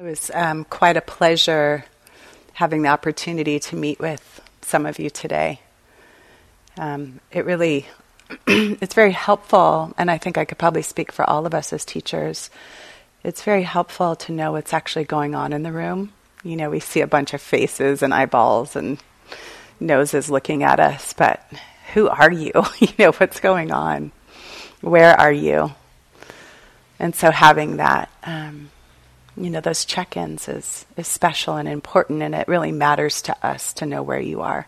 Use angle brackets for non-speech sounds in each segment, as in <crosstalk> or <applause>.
It was um, quite a pleasure having the opportunity to meet with some of you today. Um, it really, <clears throat> it's very helpful, and I think I could probably speak for all of us as teachers. It's very helpful to know what's actually going on in the room. You know, we see a bunch of faces and eyeballs and noses looking at us, but who are you? <laughs> you know, what's going on? Where are you? And so having that. Um, you know, those check ins is, is special and important, and it really matters to us to know where you are.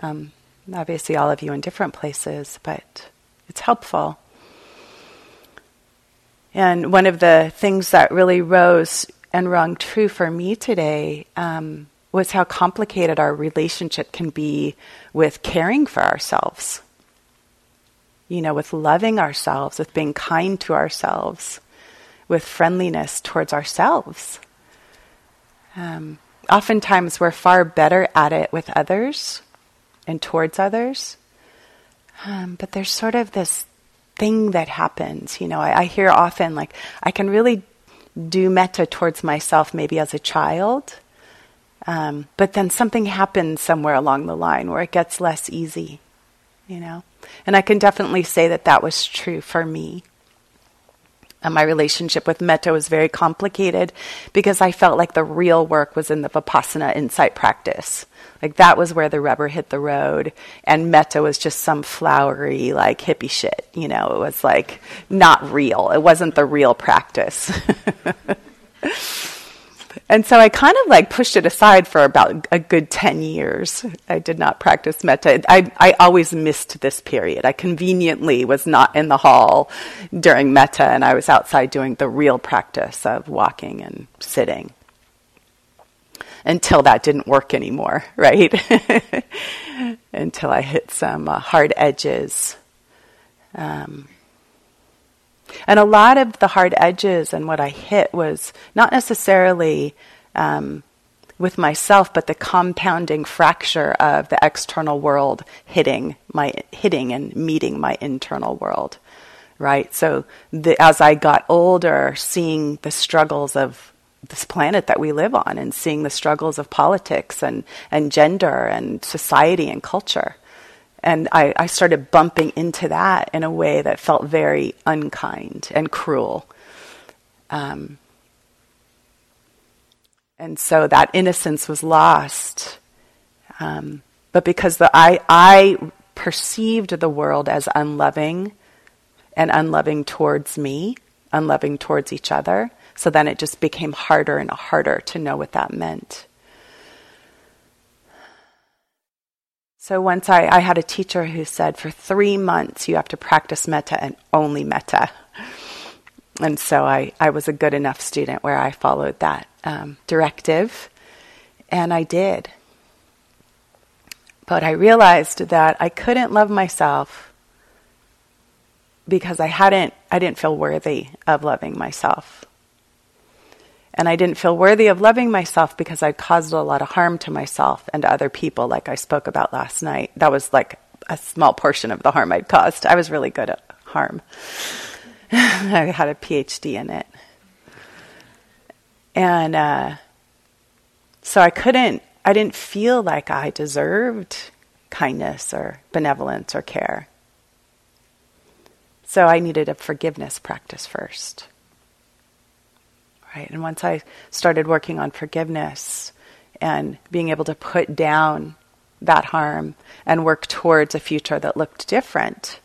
Um, obviously, all of you in different places, but it's helpful. And one of the things that really rose and rung true for me today um, was how complicated our relationship can be with caring for ourselves. You know, with loving ourselves, with being kind to ourselves with friendliness towards ourselves. Um, oftentimes, we're far better at it with others and towards others. Um, but there's sort of this thing that happens. You know, I, I hear often, like, I can really do metta towards myself maybe as a child. Um, but then something happens somewhere along the line where it gets less easy, you know? And I can definitely say that that was true for me. And my relationship with metta was very complicated because I felt like the real work was in the Vipassana insight practice. Like that was where the rubber hit the road, and metta was just some flowery, like hippie shit. You know, it was like not real. It wasn't the real practice. <laughs> And so I kind of like pushed it aside for about a good 10 years. I did not practice metta. I, I always missed this period. I conveniently was not in the hall during metta and I was outside doing the real practice of walking and sitting. Until that didn't work anymore, <laughs> right? Until I hit some uh, hard edges. Um, and a lot of the hard edges and what I hit was not necessarily um, with myself, but the compounding fracture of the external world hitting my hitting and meeting my internal world. Right. So the, as I got older, seeing the struggles of this planet that we live on, and seeing the struggles of politics and and gender and society and culture and I, I, started bumping into that in a way that felt very unkind and cruel. Um, and so that innocence was lost. Um, but because the, I, I perceived the world as unloving and unloving towards me, unloving towards each other, so then it just became harder and harder to know what that meant. So once I, I had a teacher who said, for three months you have to practice metta and only metta. And so I, I was a good enough student where I followed that um, directive, and I did. But I realized that I couldn't love myself because I hadn't I didn't feel worthy of loving myself. And I didn't feel worthy of loving myself because I'd caused a lot of harm to myself and to other people, like I spoke about last night. That was like a small portion of the harm I'd caused. I was really good at harm. <sighs> I had a PhD in it. And uh, so I couldn't, I didn't feel like I deserved kindness or benevolence or care. So I needed a forgiveness practice first right? And once I started working on forgiveness and being able to put down that harm and work towards a future that looked different,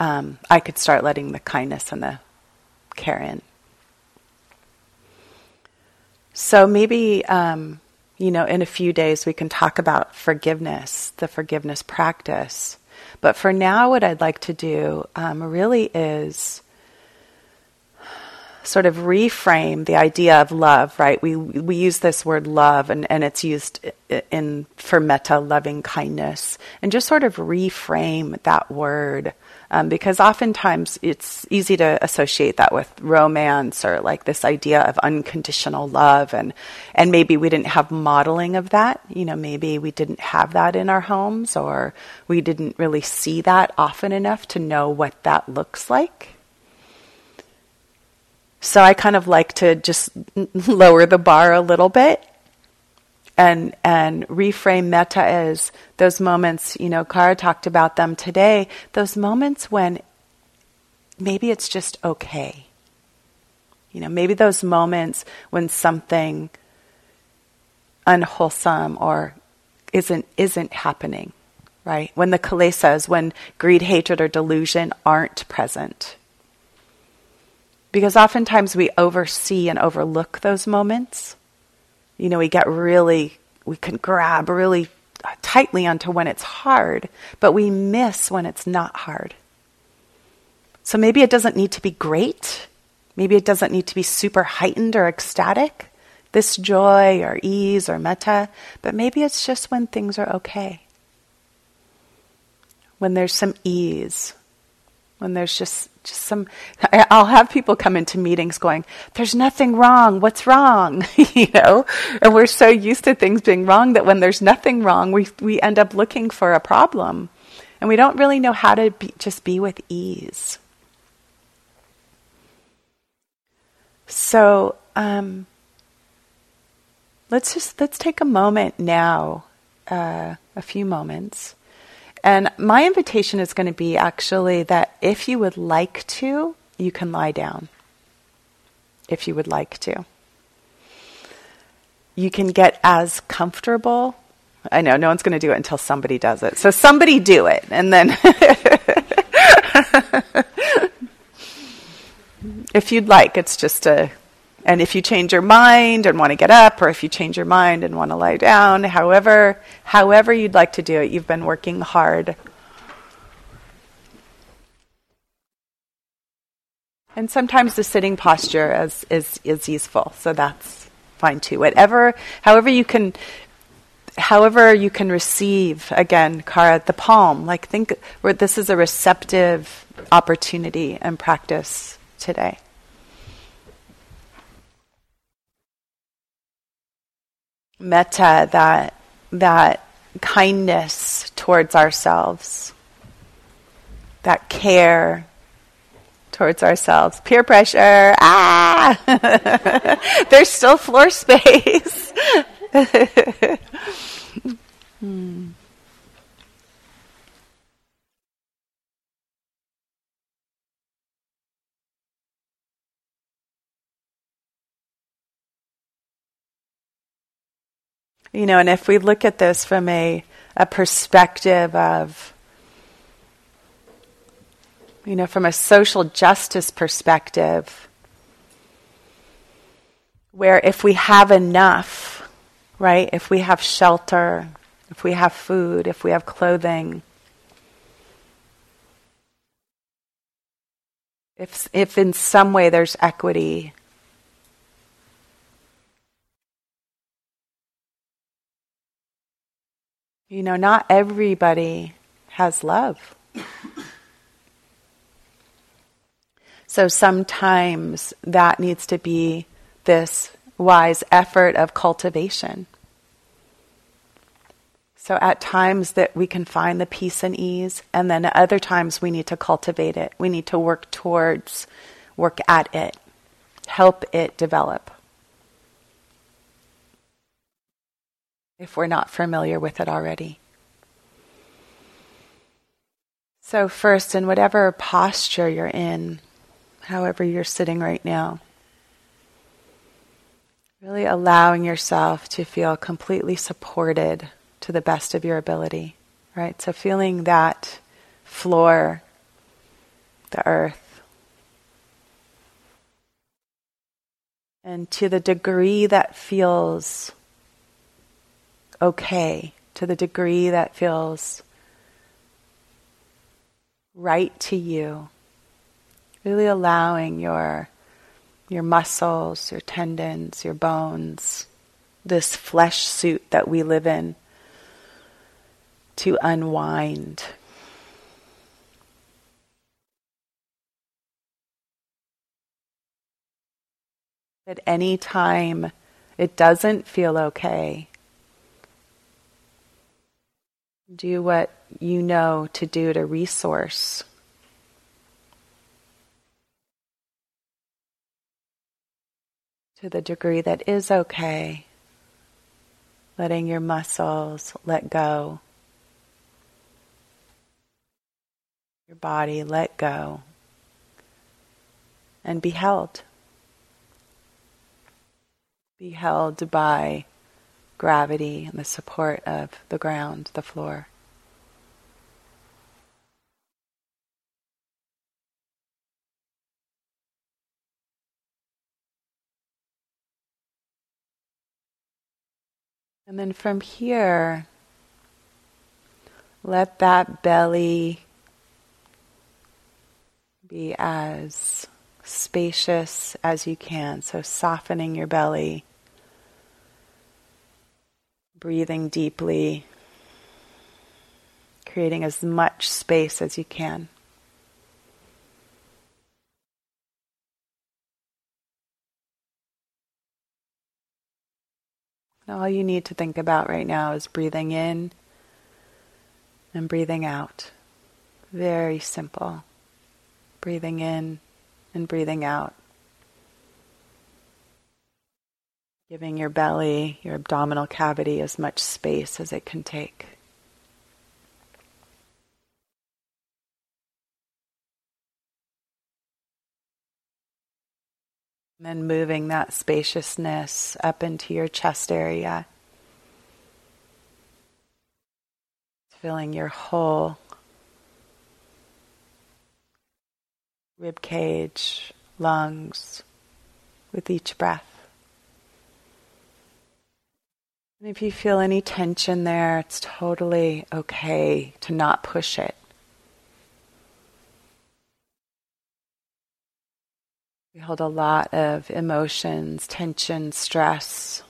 um, I could start letting the kindness and the care in. So maybe, um, you know, in a few days we can talk about forgiveness, the forgiveness practice. But for now, what I'd like to do um, really is sort of reframe the idea of love, right? We we use this word love and, and it's used in for metta, loving kindness, and just sort of reframe that word. Um, because oftentimes it's easy to associate that with romance or like this idea of unconditional love and and maybe we didn't have modeling of that you know maybe we didn't have that in our homes or we didn't really see that often enough to know what that looks like So I kind of like to just <laughs> lower the bar a little bit and and reframe metta as those moments, you know, Kara talked about them today, those moments when maybe it's just okay. You know, maybe those moments when something unwholesome or isn't isn't happening, right? When the kilesas, when greed, hatred, or delusion aren't present. Because oftentimes we oversee and overlook those moments. You know, we get really, we can grab really tightly onto when it's hard, but we miss when it's not hard. So maybe it doesn't need to be great. Maybe it doesn't need to be super heightened or ecstatic, this joy or ease or metta, but maybe it's just when things are okay. When there's some ease, when there's just just some I'll have people come into meetings going, There's nothing wrong, what's wrong? <laughs> you know? And we're so used to things being wrong that when there's nothing wrong, we we end up looking for a problem. And we don't really know how to be, just be with ease. So um, let's just let's take a moment now, uh, a few moments, and my invitation is going to be actually that if you would like to, you can lie down. If you would like to, you can get as comfortable. I know no one's going to do it until somebody does it. So somebody do it, and then. <laughs> if you'd like, it's just a. And if you change your mind and want to get up, or if you change your mind and want to lie down, however, however you'd like to do it, you've been working hard. And sometimes the sitting posture is, is, is useful, so that's fine too. Whatever, however you can, however you can receive again, Kara, the palm. Like think, this is a receptive opportunity and practice today. Metta, that, that kindness towards ourselves, that care towards ourselves. Peer pressure, ah! <laughs> There's still floor space. <laughs> hmm. You know, and if we look at this from a, a perspective of, you know, from a social justice perspective, where if we have enough, right, if we have shelter, if we have food, if we have clothing, if, if in some way there's equity, You know, not everybody has love. So sometimes that needs to be this wise effort of cultivation. So at times that we can find the peace and ease, and then at other times we need to cultivate it. We need to work towards, work at it, help it develop. If we're not familiar with it already. So, first, in whatever posture you're in, however you're sitting right now, really allowing yourself to feel completely supported to the best of your ability, right? So, feeling that floor, the earth. And to the degree that feels okay to the degree that feels right to you. Really allowing your your muscles, your tendons, your bones, this flesh suit that we live in to unwind. At any time it doesn't feel okay, do what you know to do to resource. to the degree that is okay, letting your muscles let go, your body let go, and be held. Be held by gravity and the support of the ground, the floor. And then from here, let that belly be as spacious as you can. So, softening your belly, breathing deeply, creating as much space as you can. all you need to think about right now is breathing in and breathing out. Very simple. Breathing in and breathing out. Giving your belly, your abdominal cavity, as much space as it can take. And then moving that spaciousness up into your chest area. Filling your whole rib cage, lungs with each breath. And if you feel any tension there, it's totally okay to not push it. We hold a lot of emotions, tension, stress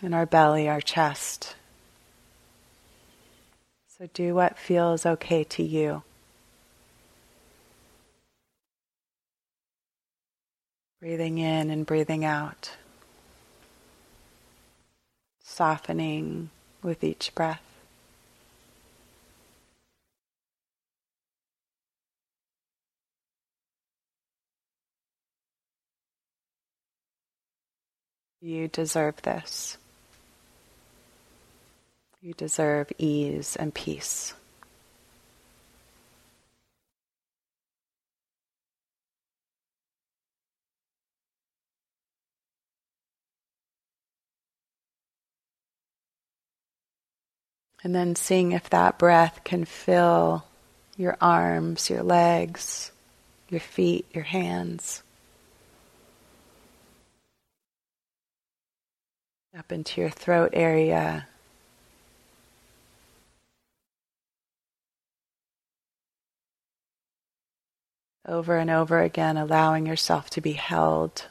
in our belly, our chest. So do what feels okay to you. Breathing in and breathing out. Softening with each breath. You deserve this. You deserve ease and peace. And then seeing if that breath can fill your arms, your legs, your feet, your hands. up into your throat area. Over and over again, allowing yourself to be held.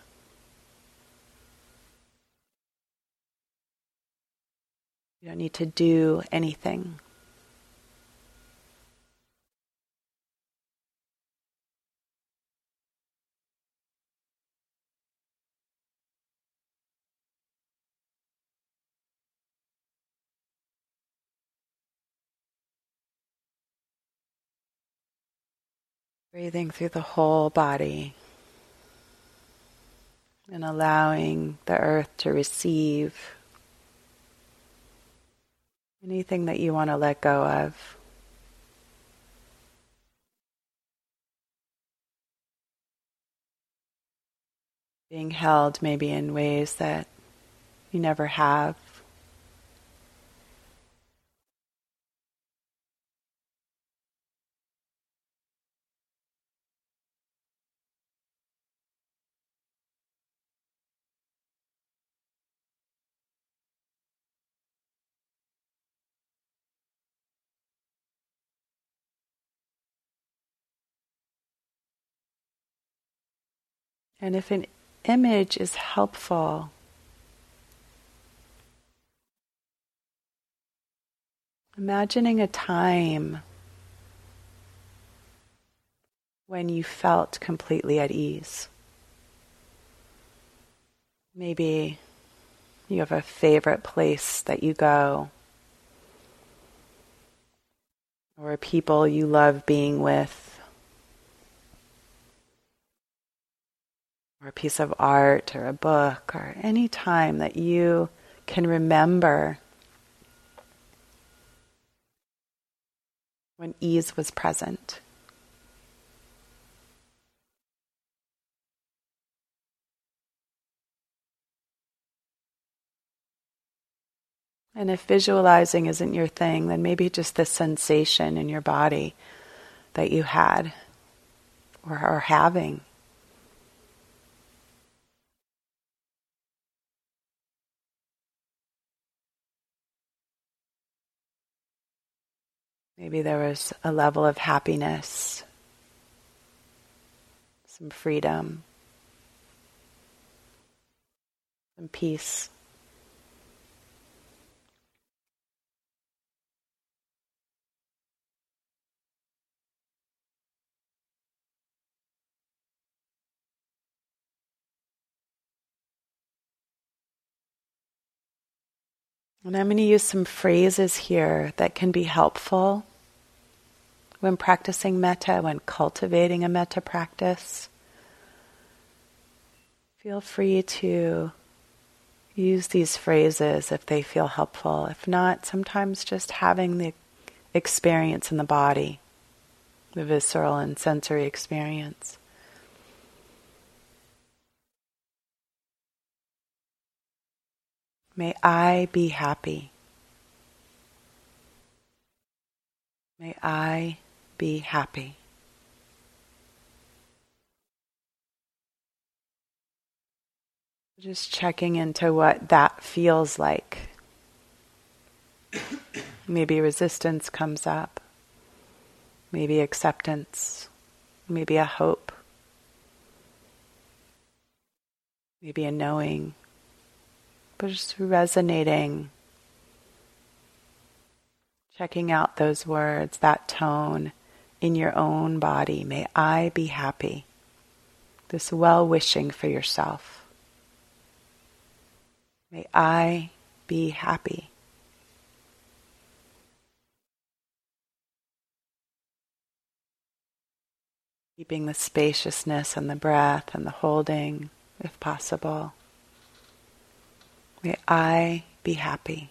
You don't need to do anything. Breathing through the whole body and allowing the earth to receive anything that you want to let go of. Being held maybe in ways that you never have. And if an image is helpful, imagining a time when you felt completely at ease. Maybe you have a favorite place that you go, or people you love being with. Or a piece of art or a book or any time that you can remember when ease was present. And if visualizing isn't your thing, then maybe just the sensation in your body that you had or are having. Maybe there was a level of happiness, some freedom, some peace. And I'm going to use some phrases here that can be helpful when practicing metta, when cultivating a metta practice. Feel free to use these phrases if they feel helpful. If not, sometimes just having the experience in the body, the visceral and sensory experience. May I be happy. May I be happy. Just checking into what that feels like. Maybe resistance comes up, maybe acceptance, maybe a hope, maybe a knowing but just resonating, checking out those words, that tone in your own body. May I be happy. This well wishing for yourself. May I be happy. Keeping the spaciousness and the breath and the holding, if possible. May I be happy.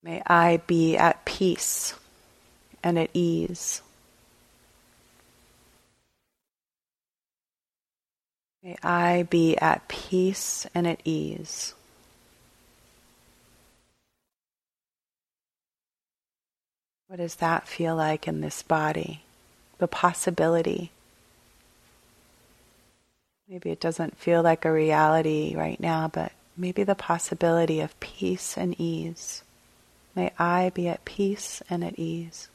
May I be at peace and at ease. May I be at peace and at ease. What does that feel like in this body? The possibility Maybe it doesn't feel like a reality right now, but maybe the possibility of peace and ease. May I be at peace and at ease.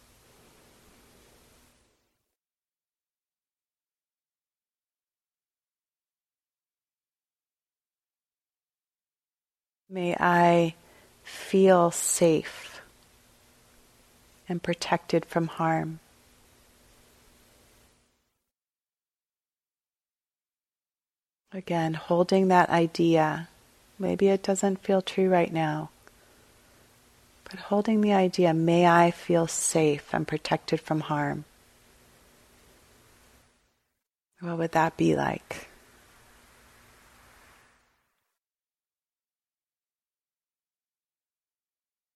May I feel safe and protected from harm. Again, holding that idea. Maybe it doesn't feel true right now. But holding the idea, may I feel safe and protected from harm? What would that be like?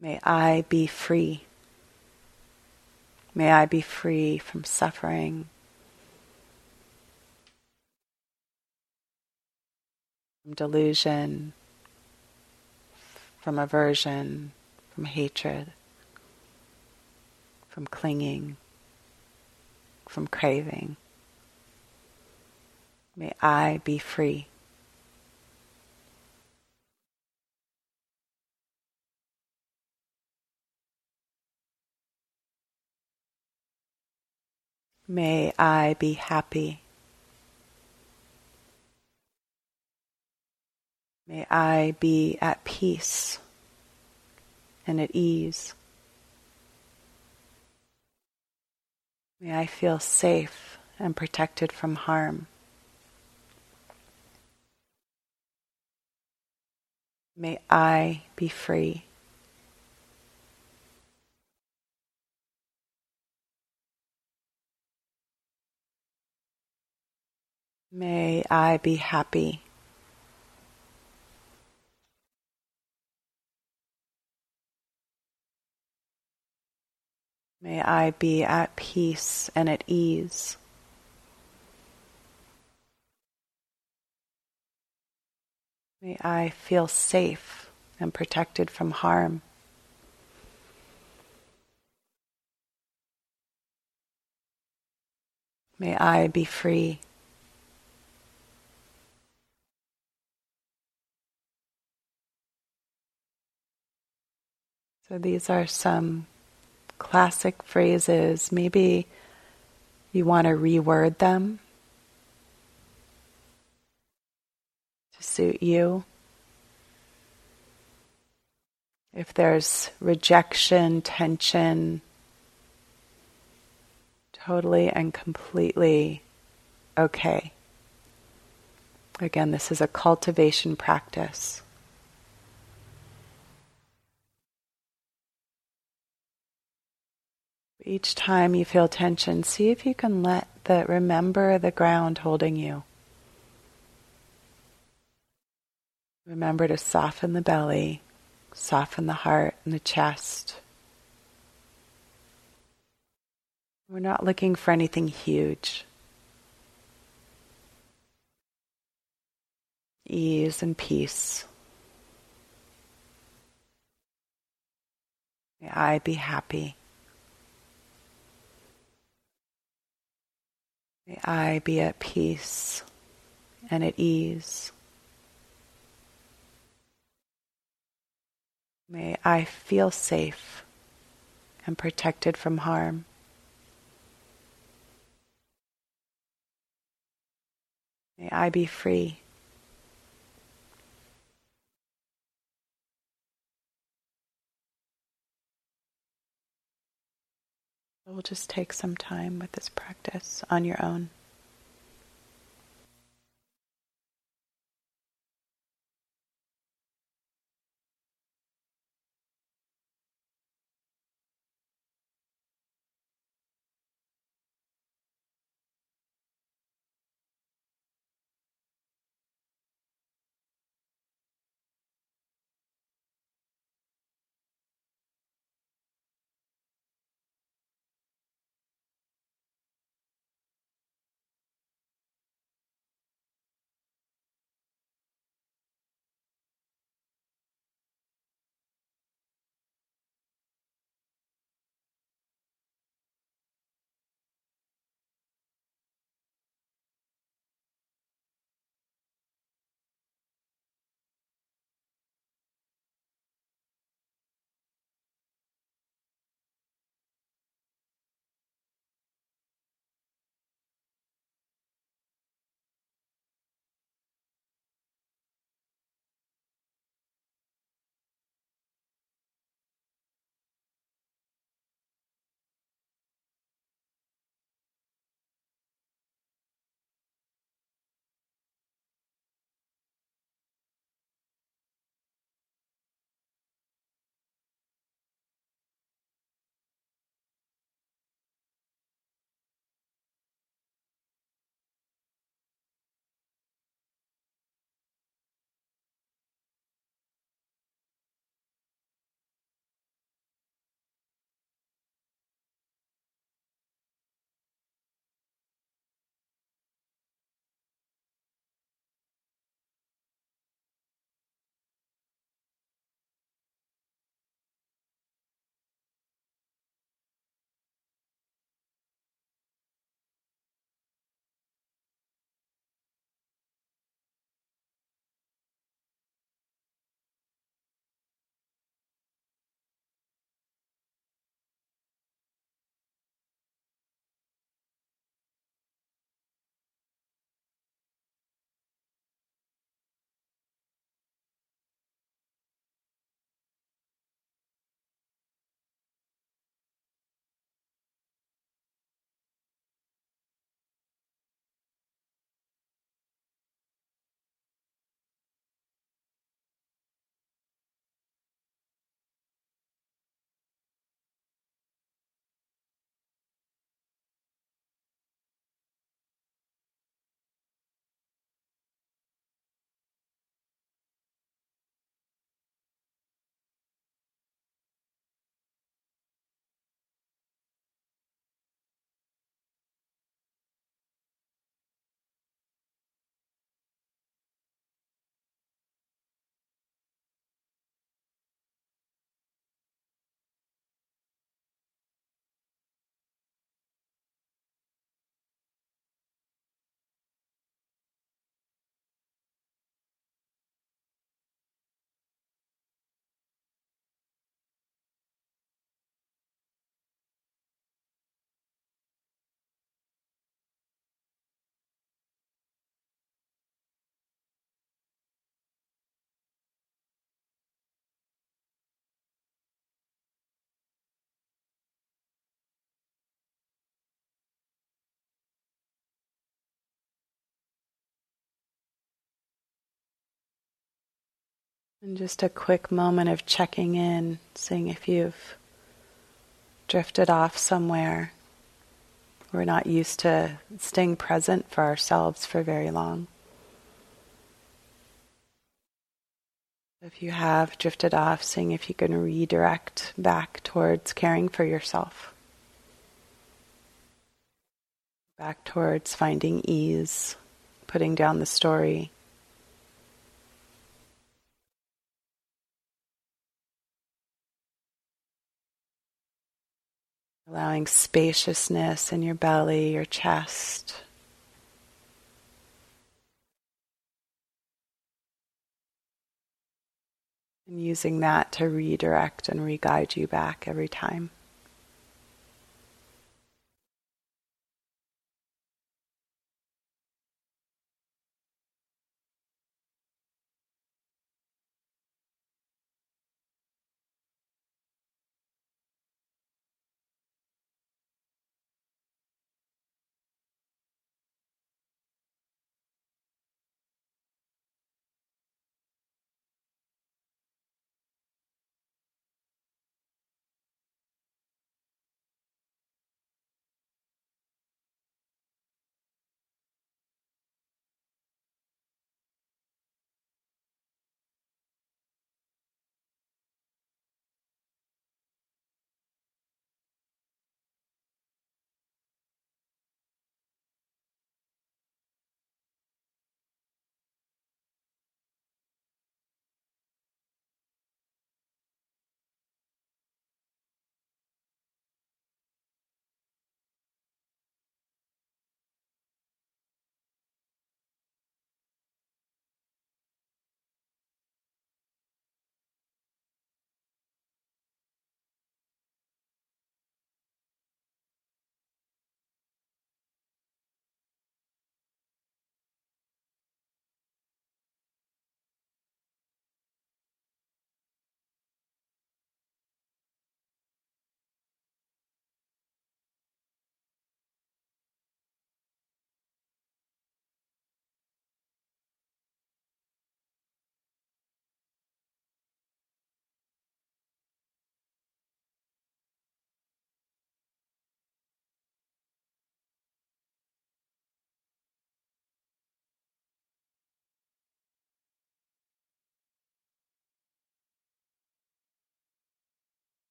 May I be free. May I be free from suffering, from delusion, from aversion, from hatred, from clinging, from craving. May I be free. May I be happy. May I be at peace and at ease. May I feel safe and protected from harm. May I be free. May I be happy. May I be at peace and at ease. May I feel safe and protected from harm. May I be free. So these are some classic phrases. Maybe you want to reword them to suit you. If there's rejection, tension, totally and completely okay. Again, this is a cultivation practice. Each time you feel tension, see if you can let the remember the ground holding you. Remember to soften the belly, soften the heart and the chest. We're not looking for anything huge. Ease and peace. May I be happy. May I be at peace and at ease. May I feel safe and protected from harm. May I be free. We'll just take some time with this practice on your own. And just a quick moment of checking in, seeing if you've drifted off somewhere. We're not used to staying present for ourselves for very long. If you have drifted off, seeing if you can redirect back towards caring for yourself, back towards finding ease, putting down the story. Allowing spaciousness in your belly, your chest. And using that to redirect and re guide you back every time.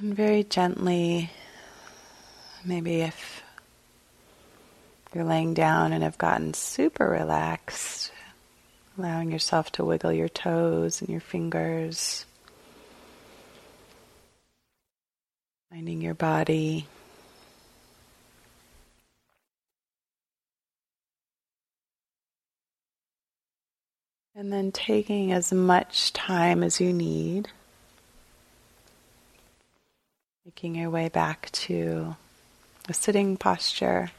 And very gently, maybe if you're laying down and have gotten super relaxed, allowing yourself to wiggle your toes and your fingers, finding your body. And then taking as much time as you need, making your way back to a sitting posture.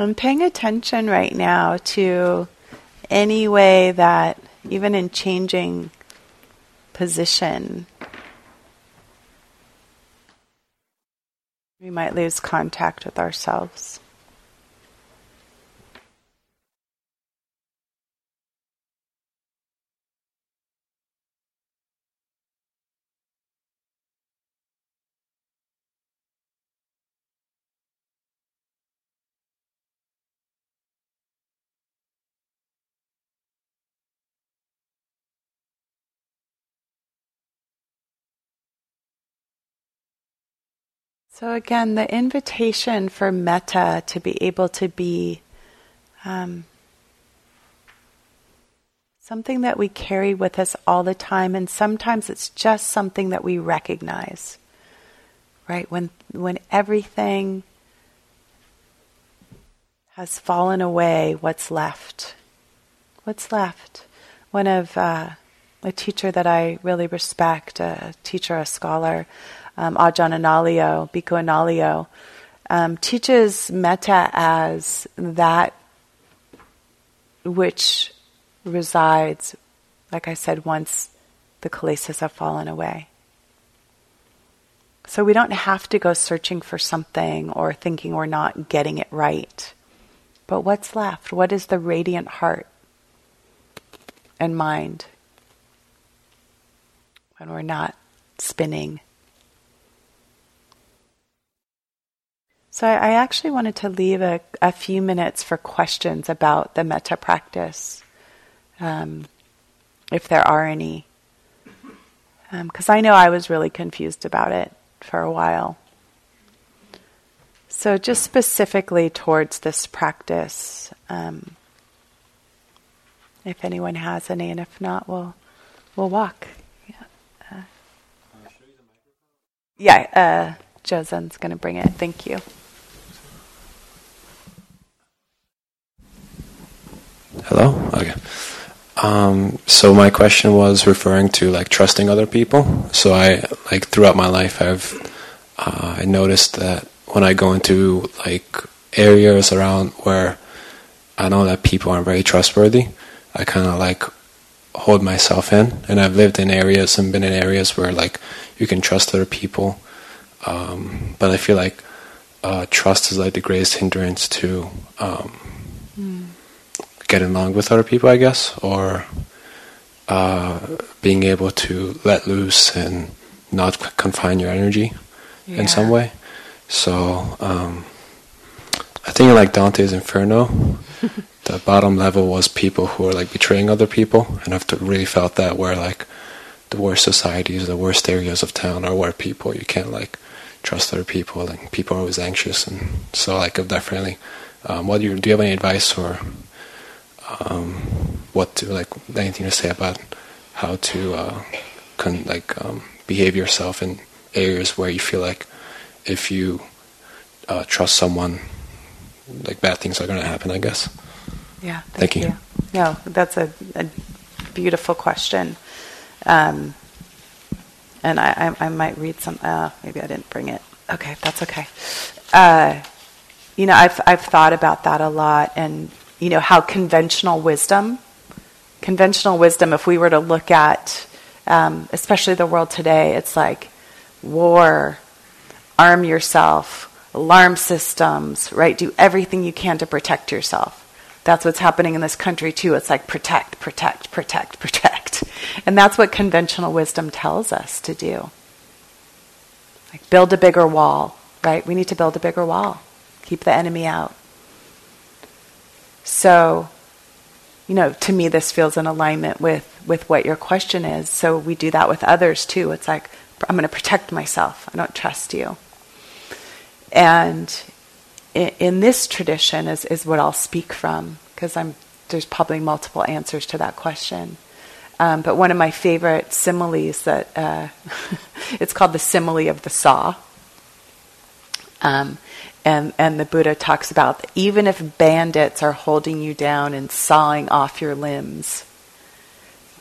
I'm paying attention right now to any way that, even in changing position, we might lose contact with ourselves. So, again, the invitation for metta to be able to be um, something that we carry with us all the time, and sometimes it's just something that we recognize. Right? When, when everything has fallen away, what's left? What's left? One of uh, a teacher that I really respect, a teacher, a scholar, um, Ajahn Analayo, Bhikkhu Analayo, um, teaches metta as that which resides, like I said, once the kilesas have fallen away. So we don't have to go searching for something or thinking we're not getting it right. But what's left? What is the radiant heart and mind when we're not spinning? So I actually wanted to leave a, a few minutes for questions about the metta practice, um, if there are any. Because um, I know I was really confused about it for a while. So, just specifically towards this practice, um, if anyone has any, and if not, we'll we'll walk. Yeah, uh, yeah uh, Josen's going to bring it. Thank you. Hello? Okay. Um, so my question was referring to like trusting other people. So I like throughout my life, I've uh, I noticed that when I go into like areas around where I know that people aren't very trustworthy, I kind of like hold myself in. And I've lived in areas and been in areas where like you can trust other people, um, but I feel like uh, trust is like the greatest hindrance to um, getting along with other people, I guess, or uh, being able to let loose and not confine your energy yeah. in some way. So um, I think like Dante's Inferno, <laughs> the bottom level was people who are like betraying other people, and I've really felt that where like the worst societies, the worst areas of town are where people you can't like trust other people, and people are always anxious, and so like I've definitely. Um, what do you do? You have any advice or um, what to like anything to say about how to uh, con- like um, behave yourself in areas where you feel like if you uh, trust someone, like bad things are going to happen. I guess. Yeah. Thank, thank you. you. No, that's a, a beautiful question. Um, and I, I, I, might read some. Uh, maybe I didn't bring it. Okay, that's okay. Uh, you know, I've I've thought about that a lot, and you know, how conventional wisdom, conventional wisdom, if we were to look at, um, especially the world today, it's like war, arm yourself, alarm systems, right? Do everything you can to protect yourself. That's what's happening in this country too. It's like protect, protect, protect, <laughs> protect. And that's what conventional wisdom tells us to do. Like build a bigger wall, right? We need to build a bigger wall. Keep the enemy out. So, you know, to me, this feels in alignment with, with what your question is. So we do that with others too. It's like, I'm going to protect myself. I don't trust you. And in, in this tradition is, is what I'll speak from because I'm there's probably multiple answers to that question. Um, but one of my favorite similes that uh, <laughs> it's called the simile of the saw. Um, and, and the Buddha talks about even if bandits are holding you down and sawing off your limbs,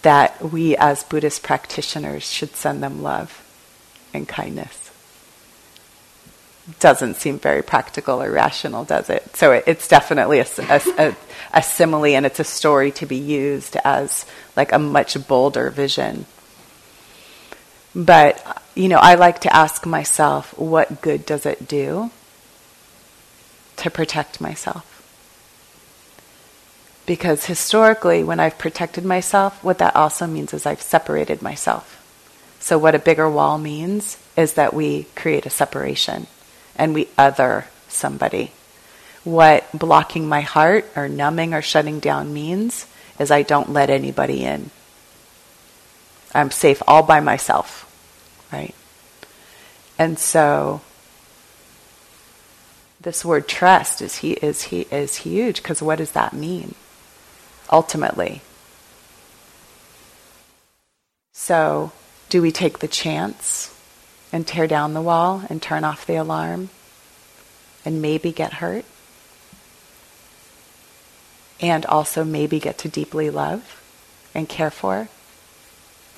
that we as Buddhist practitioners should send them love and kindness doesn't seem very practical or rational, does it? So it, it's definitely a, a, a, a, simile and it's a story to be used as like a much bolder vision. But, you know, I like to ask myself, what good does it do to protect myself? Because historically, when I've protected myself, what that also means is I've separated myself. So, what a bigger wall means is that we create a separation and we other somebody. What blocking my heart or numbing or shutting down means is I don't let anybody in. I'm safe all by myself, right? And so this word trust is he is he is huge because what does that mean ultimately? So, do we take the chance and tear down the wall and turn off the alarm and maybe get hurt? And also maybe get to deeply love and care for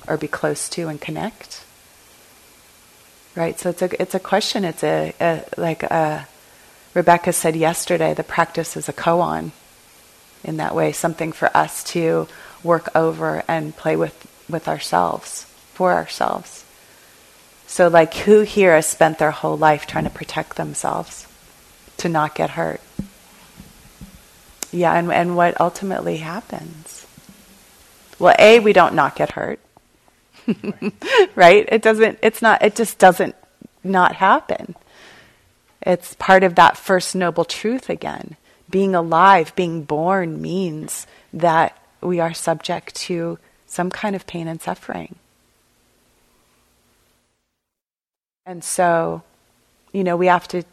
or be close to and connect? Right? So it's a it's a question. It's a, a like a, rebecca said yesterday the practice is a koan in that way something for us to work over and play with with ourselves for ourselves so, like, who here has spent their whole life trying to protect themselves to not get hurt? Yeah, and, and what ultimately happens? Well, A, we don't not get hurt. <laughs> right? It doesn't, it's not, it just doesn't not happen. It's part of that first noble truth again. Being alive, being born means that we are subject to some kind of pain and suffering. And so, you know, we have to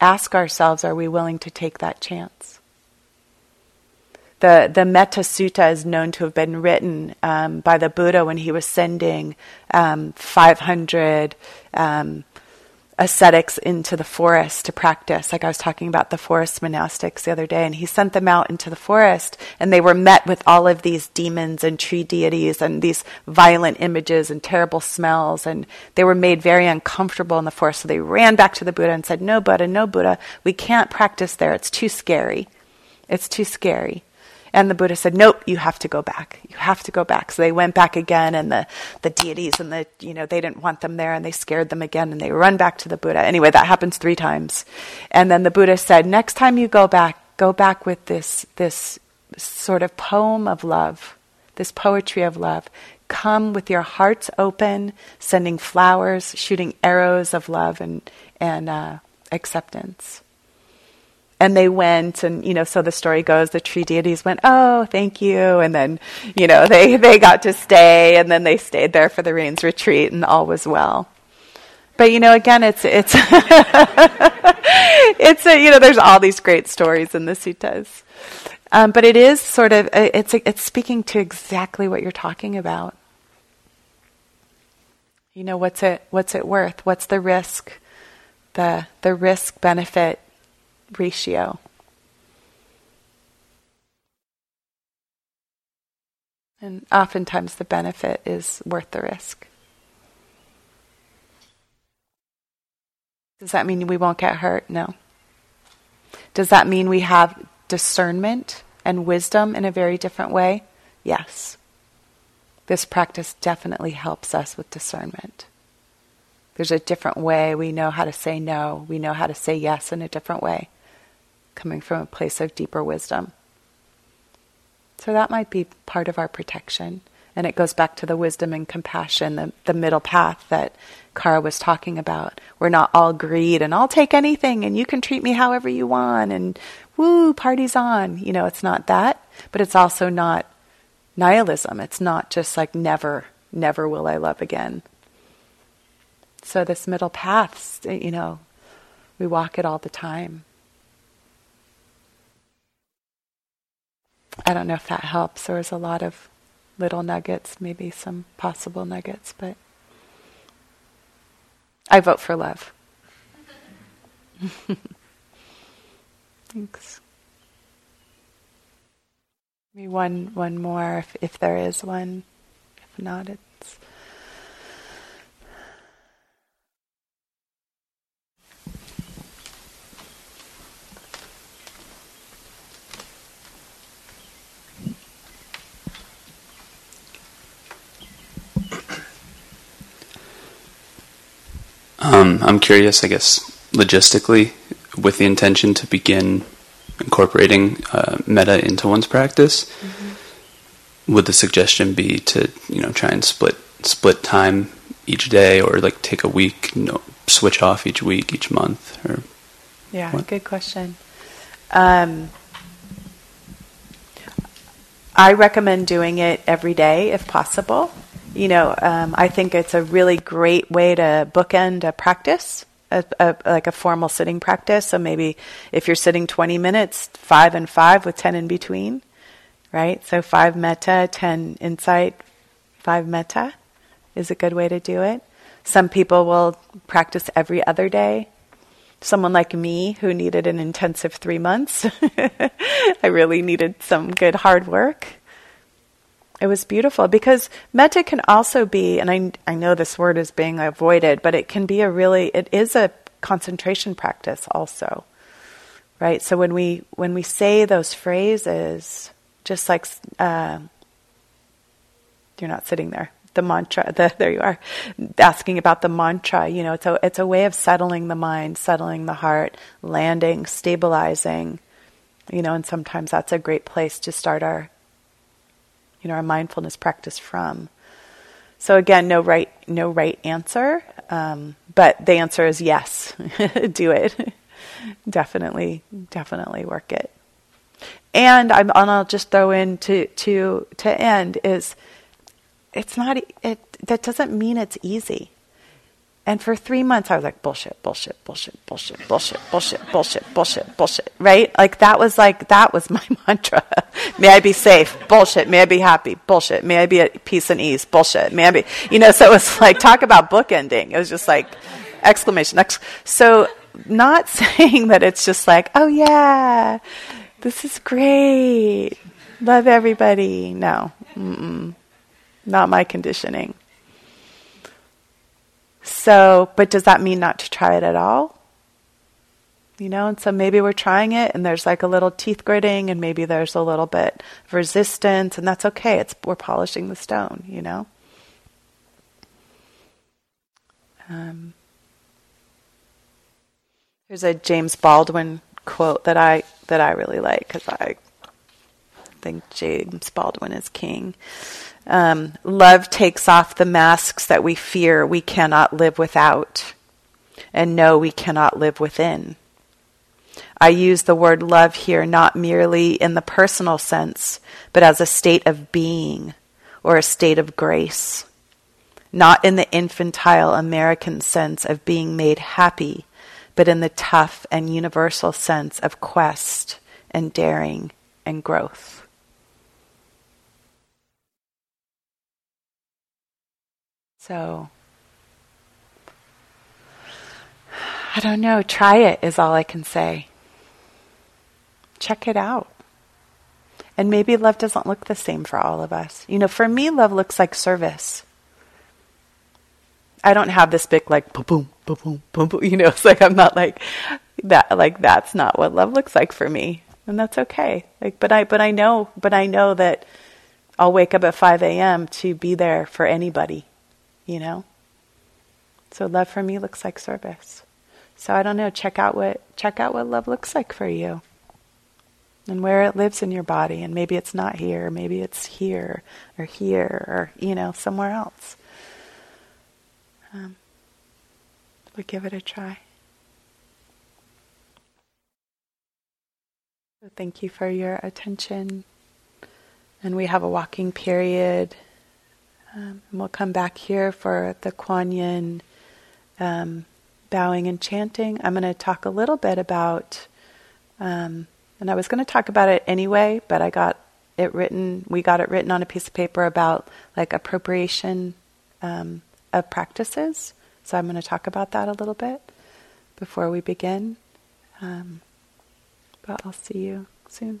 ask ourselves are we willing to take that chance? The, the Metta Sutta is known to have been written um, by the Buddha when he was sending um, 500 um, ascetics into the forest to practice. Like I was talking about the forest monastics the other day, and he sent them out into the forest, and they were met with all of these demons and tree deities and these violent images and terrible smells, and they were made very uncomfortable in the forest. So they ran back to the Buddha and said, No, Buddha, no, Buddha, we can't practice there. It's too scary. It's too scary. And the Buddha said, Nope, you have to go back. You have to go back. So they went back again, and the, the deities and the, you know, they didn't want them there, and they scared them again, and they run back to the Buddha. Anyway, that happens three times. And then the Buddha said, Next time you go back, go back with this, this sort of poem of love, this poetry of love. Come with your hearts open, sending flowers, shooting arrows of love and, and uh, acceptance and they went and you know so the story goes the tree deities went oh thank you. And then you know <laughs> they they got to stay and then they stayed there for the rains retreat and all was well. But you know again it's it's <laughs> it's a, you know there's all these great stories in the suttas. Um, but it is sort of it's it's speaking to exactly what you're talking about. You know what's it what's it worth? What's the risk? The the risk benefit ratio. And oftentimes the benefit is worth the risk. Does that mean we won't get hurt? No. Does that mean we have discernment and wisdom in a very different way? Yes. This practice definitely helps us with discernment. There's a different way. We know how to say no. We know how to say yes in a different way coming from a place of deeper wisdom. So that might be part of our protection. And it goes back to the wisdom and compassion, the, the middle path that Kara was talking about. We're not all greed and I'll take anything and you can treat me however you want and woo, party's on. You know, it's not that, but it's also not nihilism. It's not just like never, never will I love again. So this middle path, you know, we walk it all the time. I don't know if that helps. There was a lot of little nuggets, maybe some possible nuggets, but I vote for love. <laughs> Thanks. Maybe one one more if if there is one. If not, it's Um, I'm curious, I guess, logistically, with the intention to begin incorporating uh, metta into one's practice. Mm-hmm. Would the suggestion be to you know try and split split time each day, or like take a week, you know, switch off each week, each month, or yeah, what? good question. Um, I recommend doing it every day if possible you know, um, I think it's a really great way to bookend a practice, a, a, like a formal sitting practice. So maybe if you're sitting 20 minutes, five and five with 10 in between, right? So five metta, 10 insight, five metta is a good way to do it. Some people will practice every other day. Someone like me who needed an intensive three months, <laughs> I really needed some good hard work. It was beautiful because metta can also be, and I, I know this word is being avoided, but it can be a really, it is a concentration practice also, right? So when we when we say those phrases, just like uh, you're not sitting there, the mantra, <laughs> the, there you are, asking about the mantra. You know, it's a it's a way of settling the mind, settling the heart, landing, stabilizing. You know, and sometimes that's a great place to start our you know, our mindfulness practice from. So again, no right, no right answer, um, but the answer is yes. <laughs> Do it. <laughs> definitely, definitely work it. And, I'm, and I'll just throw in to to to end is, it's not it. That doesn't mean it's easy. And for three months, I was like, bullshit, bullshit, bullshit, bullshit, bullshit, bullshit, bullshit, bullshit, bullshit, right? Like that was like, that was my <laughs> mantra. May I be safe? Bullshit. May I be happy? Bullshit. May I be at peace and ease? Bullshit. May I be, you know, so it was like, talk about bookending. It was just like, exclamation. Ex- so not <laughs> saying that it's just like, oh yeah, this is great. Love everybody. No. Mm-mm. Not my conditioning. So, but does that mean not to try it at all? You know, and so maybe we're trying it and there's like a little teeth gritting and maybe there's a little bit of resistance and that's okay. It's we're polishing the stone, you know. Um, there's a James Baldwin quote that I that I really like because I think James Baldwin is king. Um, love takes off the masks that we fear we cannot live without and know we cannot live within. I use the word love here not merely in the personal sense, but as a state of being or a state of grace. Not in the infantile American sense of being made happy, but in the tough and universal sense of quest and daring and growth. So, I don't know. Try it, is all I can say. Check it out. And maybe love doesn't look the same for all of us. You know, for me, love looks like service. I don't have this big like boom boom boom boom boom. <laughs> You know, it's like I'm not like that. Like that's not what love looks like for me, and that's okay. Like, but I but I know but I know that I'll wake up at 5 a.m. to be there for anybody you know? So love for me looks like service. So I don't know, check out what check out what love looks like for you. and where it lives in your body. And maybe it's not here, maybe it's here or here or, you know, somewhere else. Um, but give it a try. Thank you for your attention. And we have a walking period. Um, and we'll come back here for the Kuan Yin um, bowing and chanting. I'm going to talk a little bit about um, and I was going to talk about it anyway, but I got it written. We got it written on a piece of paper about like appropriation um, of practices. So I'm going to talk about that a little bit before we begin. Um, but I'll see you soon.